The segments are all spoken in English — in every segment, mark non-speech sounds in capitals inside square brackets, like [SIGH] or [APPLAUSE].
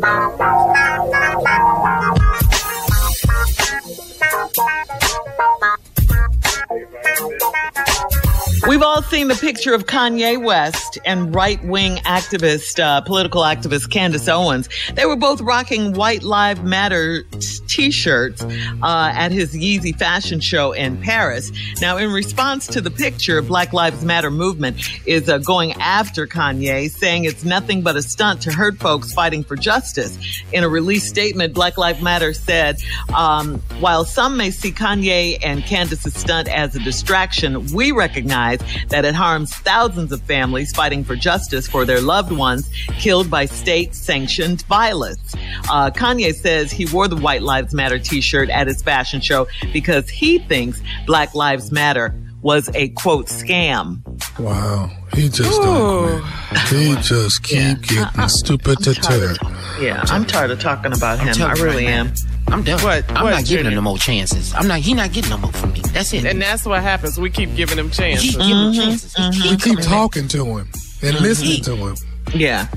Bye. Seen the picture of Kanye West and right wing activist, uh, political activist Candace Owens. They were both rocking White Lives Matter t shirts uh, at his Yeezy fashion show in Paris. Now, in response to the picture, Black Lives Matter movement is uh, going after Kanye, saying it's nothing but a stunt to hurt folks fighting for justice. In a release statement, Black Lives Matter said, um, while some may see Kanye and Candace's stunt as a distraction, we recognize that it harms thousands of families fighting for justice for their loved ones killed by state sanctioned violence. Uh, Kanye says he wore the White Lives Matter t-shirt at his fashion show because he thinks Black Lives Matter was a quote scam. Wow. He just don't quit. He just keep yeah. getting I, stupid to turn. Yeah, I'm tired of talking about him. I really right am. I'm done. What, I'm what, not giving him no more chances. I'm not. He not getting no more from me. That's it. And that's what happens. We keep giving him chances. We keep mm-hmm, chances. Mm-hmm. We keep talking back. to him and mm-hmm. listening to him. Yeah.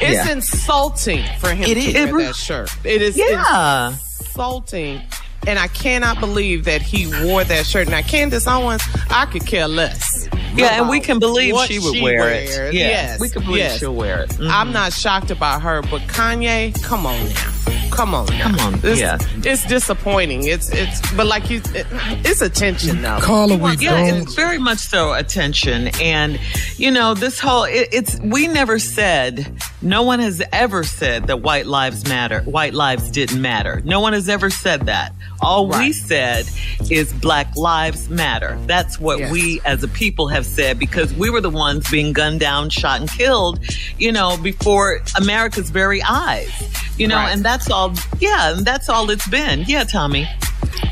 It's yeah. insulting for him it to is. wear that shirt. It is yeah. insulting. And I cannot believe that he wore that shirt. Now, Candace Owens, I could care less. Yeah, and we can believe she would she wear wears. it. Yeah, yes, we can believe yes. she'll wear it. Mm-hmm. I'm not shocked about her, but Kanye, come on now. Come on, now. come on. It's, yeah, it's disappointing. It's it's, but like you, it, it's attention now. Carla, we yeah, don't. it's very much so attention, and you know this whole. It, it's we never said. No one has ever said that white lives matter. White lives didn't matter. No one has ever said that. All right. we said is Black Lives Matter. That's what yes. we as a people have said because we were the ones being gunned down, shot, and killed, you know, before America's very eyes. You know, right. and that's all, yeah, and that's all it's been. Yeah, Tommy.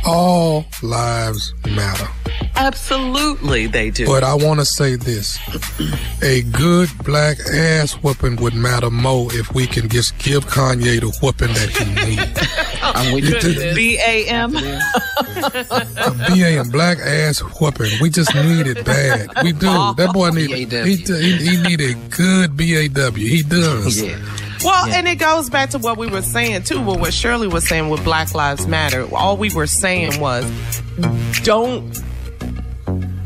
All lives matter. Absolutely, they do. But I want to say this a good black ass whooping would matter more if we can just give Kanye the whooping that he needs. [LAUGHS] I'm with you. B A M. B A M, black ass whooping. We just need it bad. We do. That boy need he, he, he need a good B A W. He does. Yeah. Well, yeah. and it goes back to what we were saying too, well, what Shirley was saying with Black Lives Matter. All we were saying was don't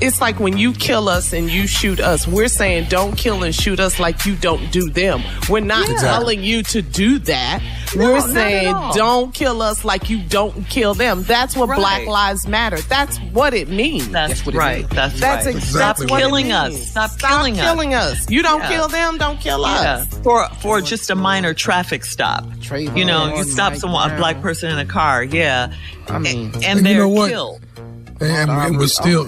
it's like when you kill us and you shoot us, we're saying don't kill and shoot us like you don't do them. We're not yeah. telling you to do that. No, we're saying don't kill us like you don't kill them. That's what right. Black Lives Matter. That's what it means. That's, that's right. That's, that's right. Exactly Stop killing us. Stop, Stop killing, killing us. us. You don't yeah. kill them, don't kill yeah. us. For for just a minor traffic stop. you know, you stop someone, a black person in a car. Yeah. I mean, and, and they're you know killed. And, and we're still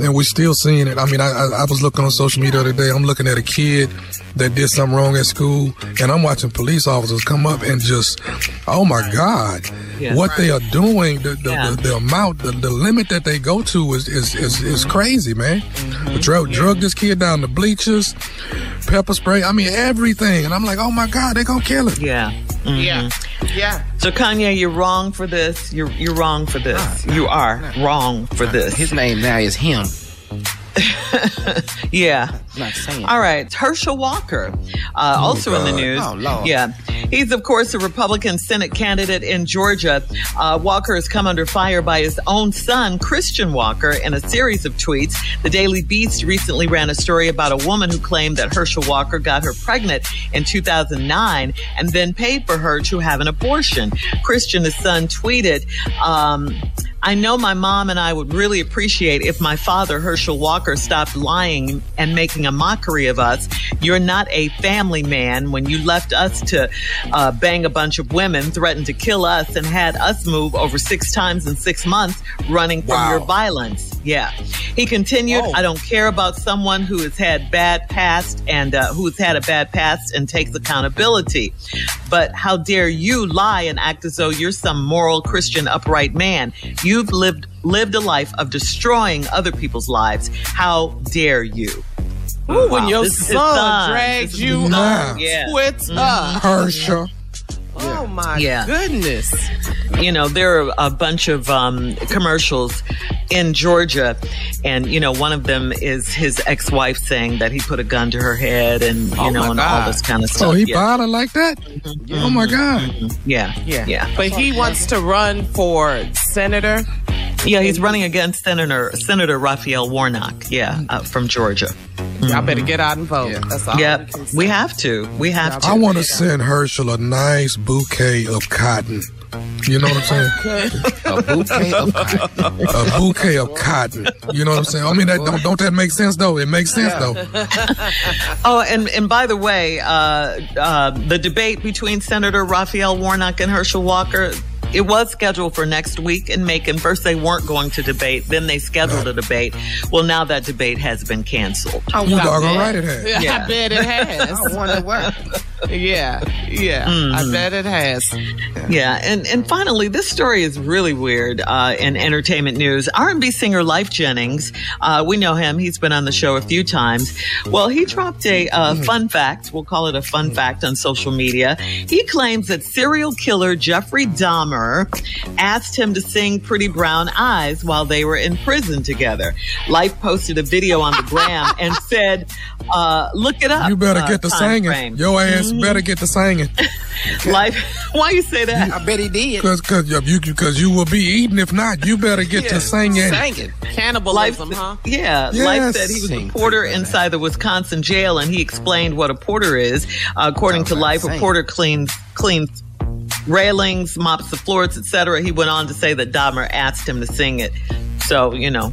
and we're still seeing it. I mean, I, I, I was looking on social media the other day. I'm looking at a kid that did something wrong at school, and I'm watching police officers come up and just, oh my God, yeah, what right. they are doing, the the, yeah. the, the, amount, the, the limit that they go to is is is, is crazy, man. Mm-hmm. Drug yeah. drug this kid down the bleachers, pepper spray. I mean everything, and I'm like, oh my God, they're gonna kill him. Yeah. Mm-hmm. Yeah. Yeah. So Kanye, you're wrong for this. You're you're wrong for this. you are wrong for this. His name now is him. [LAUGHS] yeah. Not saying. All right. Herschel Walker, uh, oh, also God. in the news. Oh, yeah. He's, of course, a Republican Senate candidate in Georgia. Uh, Walker has come under fire by his own son, Christian Walker, in a series of tweets. The Daily Beast recently ran a story about a woman who claimed that Herschel Walker got her pregnant in 2009 and then paid for her to have an abortion. Christian, his son, tweeted, um, I know my mom and I would really appreciate if my father, Herschel Walker, stopped lying and making a mockery of us. You're not a family man when you left us to uh, bang a bunch of women, threatened to kill us, and had us move over six times in six months running from wow. your violence. Yeah. He continued, Oh. I don't care about someone who has had bad past and uh, who's had a bad past and takes accountability. But how dare you lie and act as though you're some moral Christian upright man? You've lived lived a life of destroying other people's lives. How dare you? Ooh, when your this son, son. dragged you his on son. Yeah. Twitter. Herschel. Oh my Yeah. goodness. you know, there are a bunch of um, commercials in Georgia, and you know, one of them is his ex-wife saying that he put a gun to her head, and you Oh, know, my and all this kind of stuff. Oh, he yeah. bought her like that? Oh my God. yeah, Yeah. yeah, But he wants to run for senator. yeah. He's running against Senator Senator Raphael Warnock, yeah, uh, from Georgia. Y'all better get out and vote. That's all. Yep, we can say. we have to. We have to. I want to send Herschel a nice bouquet of cotton. You know what I'm saying? [LAUGHS] A bouquet of cotton. A bouquet of cotton. You know what I'm saying? I mean, that don't, don't that make sense though? It makes sense though. [LAUGHS] Oh, and, and by the way, uh, uh, the debate between Senator Raphael Warnock and Herschel Walker, it was scheduled for next week in Macon. First, they weren't going to debate. Then they scheduled a debate. Well, now that debate has been canceled. Oh, You I doggone bet. right it has. [LAUGHS] Yeah. I bet it has. I wonder why. Yeah, yeah. I bet it has. Yeah, and and finally, this story is really weird uh, in entertainment news. R&B singer Lyfe Jennings, uh, we know him. He's been on the show a few times. Well, he dropped a uh, fun fact. We'll call it a fun fact on social media. He claims that serial killer Jeffrey Dahmer asked him to sing "Pretty Brown Eyes" while they were in prison together. Lyfe posted a video on the gram and [LAUGHS] said, uh, "Look it up." You better uh, get the singing. frame. Your ass better get the singing. [LAUGHS] Lyfe. Why you say that? I bet he did. Cause, cause you, cause you will be eating. If not, you better get to singing. Singing. Lyfe, huh? yeah, Yes. Lyfe said he was a porter inside the Wisconsin jail, and he explained what a porter is. Uh, according to Sounds like Lyfe, a porter cleans cleans railings, mops the floors, etc. He went on to say that Dahmer asked him to sing it. So you know,